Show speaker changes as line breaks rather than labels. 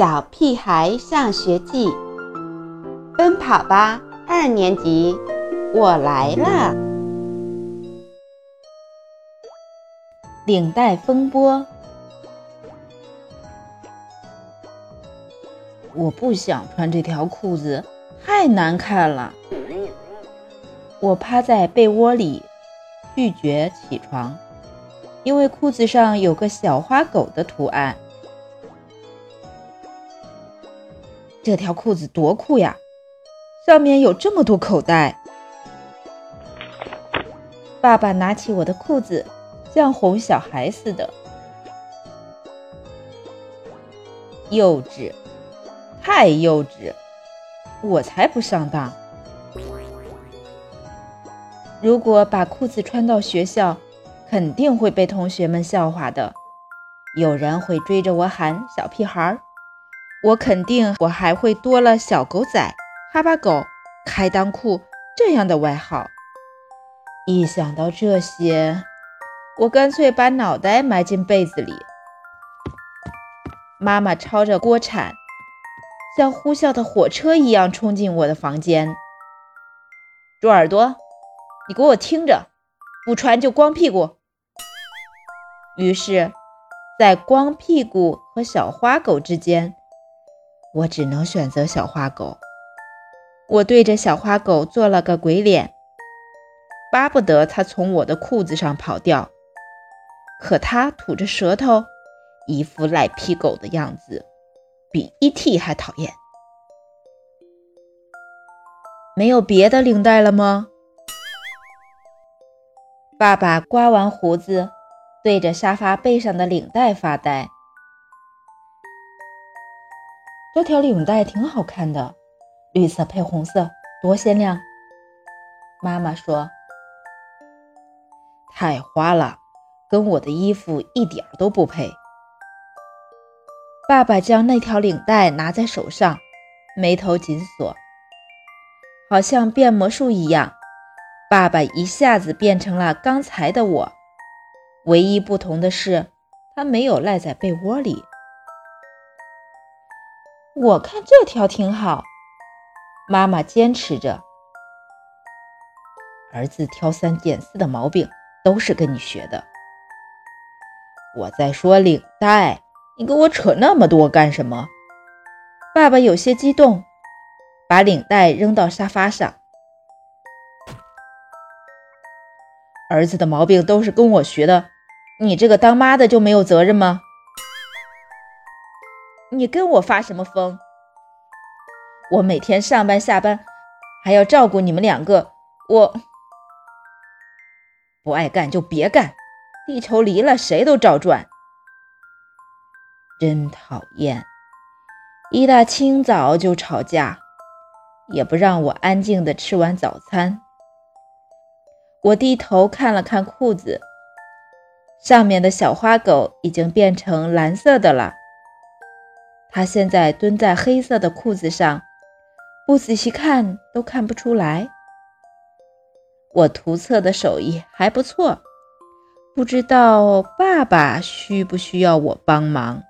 小屁孩上学记》，奔跑吧二年级，我来了！领带风波，
我不想穿这条裤子，太难看了。我趴在被窝里，拒绝起床，因为裤子上有个小花狗的图案。这条裤子多酷呀！上面有这么多口袋。爸爸拿起我的裤子，像哄小孩似的。幼稚，太幼稚！我才不上当。如果把裤子穿到学校，肯定会被同学们笑话的。有人会追着我喊“小屁孩儿”。我肯定，我还会多了“小狗仔”“哈巴狗”“开裆裤”这样的外号。一想到这些，我干脆把脑袋埋进被子里。妈妈抄着锅铲，像呼啸的火车一样冲进我的房间。猪耳朵，你给我听着，不穿就光屁股。于是，在光屁股和小花狗之间。我只能选择小花狗。我对着小花狗做了个鬼脸，巴不得它从我的裤子上跑掉。可它吐着舌头，一副赖皮狗的样子，比 E.T. 还讨厌。没有别的领带了吗？爸爸刮完胡子，对着沙发背上的领带发呆。这条领带挺好看的，绿色配红色，多鲜亮。妈妈说：“太花了，跟我的衣服一点都不配。”爸爸将那条领带拿在手上，眉头紧锁，好像变魔术一样。爸爸一下子变成了刚才的我，唯一不同的是，他没有赖在被窝里。我看这条挺好，妈妈坚持着。儿子挑三拣四的毛病都是跟你学的。我在说领带，你跟我扯那么多干什么？爸爸有些激动，把领带扔到沙发上。儿子的毛病都是跟我学的，你这个当妈的就没有责任吗？你跟我发什么疯？我每天上班下班，还要照顾你们两个，我不爱干就别干。地球离了谁都照转，真讨厌！一大清早就吵架，也不让我安静的吃完早餐。我低头看了看裤子，上面的小花狗已经变成蓝色的了。他现在蹲在黑色的裤子上，不仔细看都看不出来。我图册的手艺还不错，不知道爸爸需不需要我帮忙。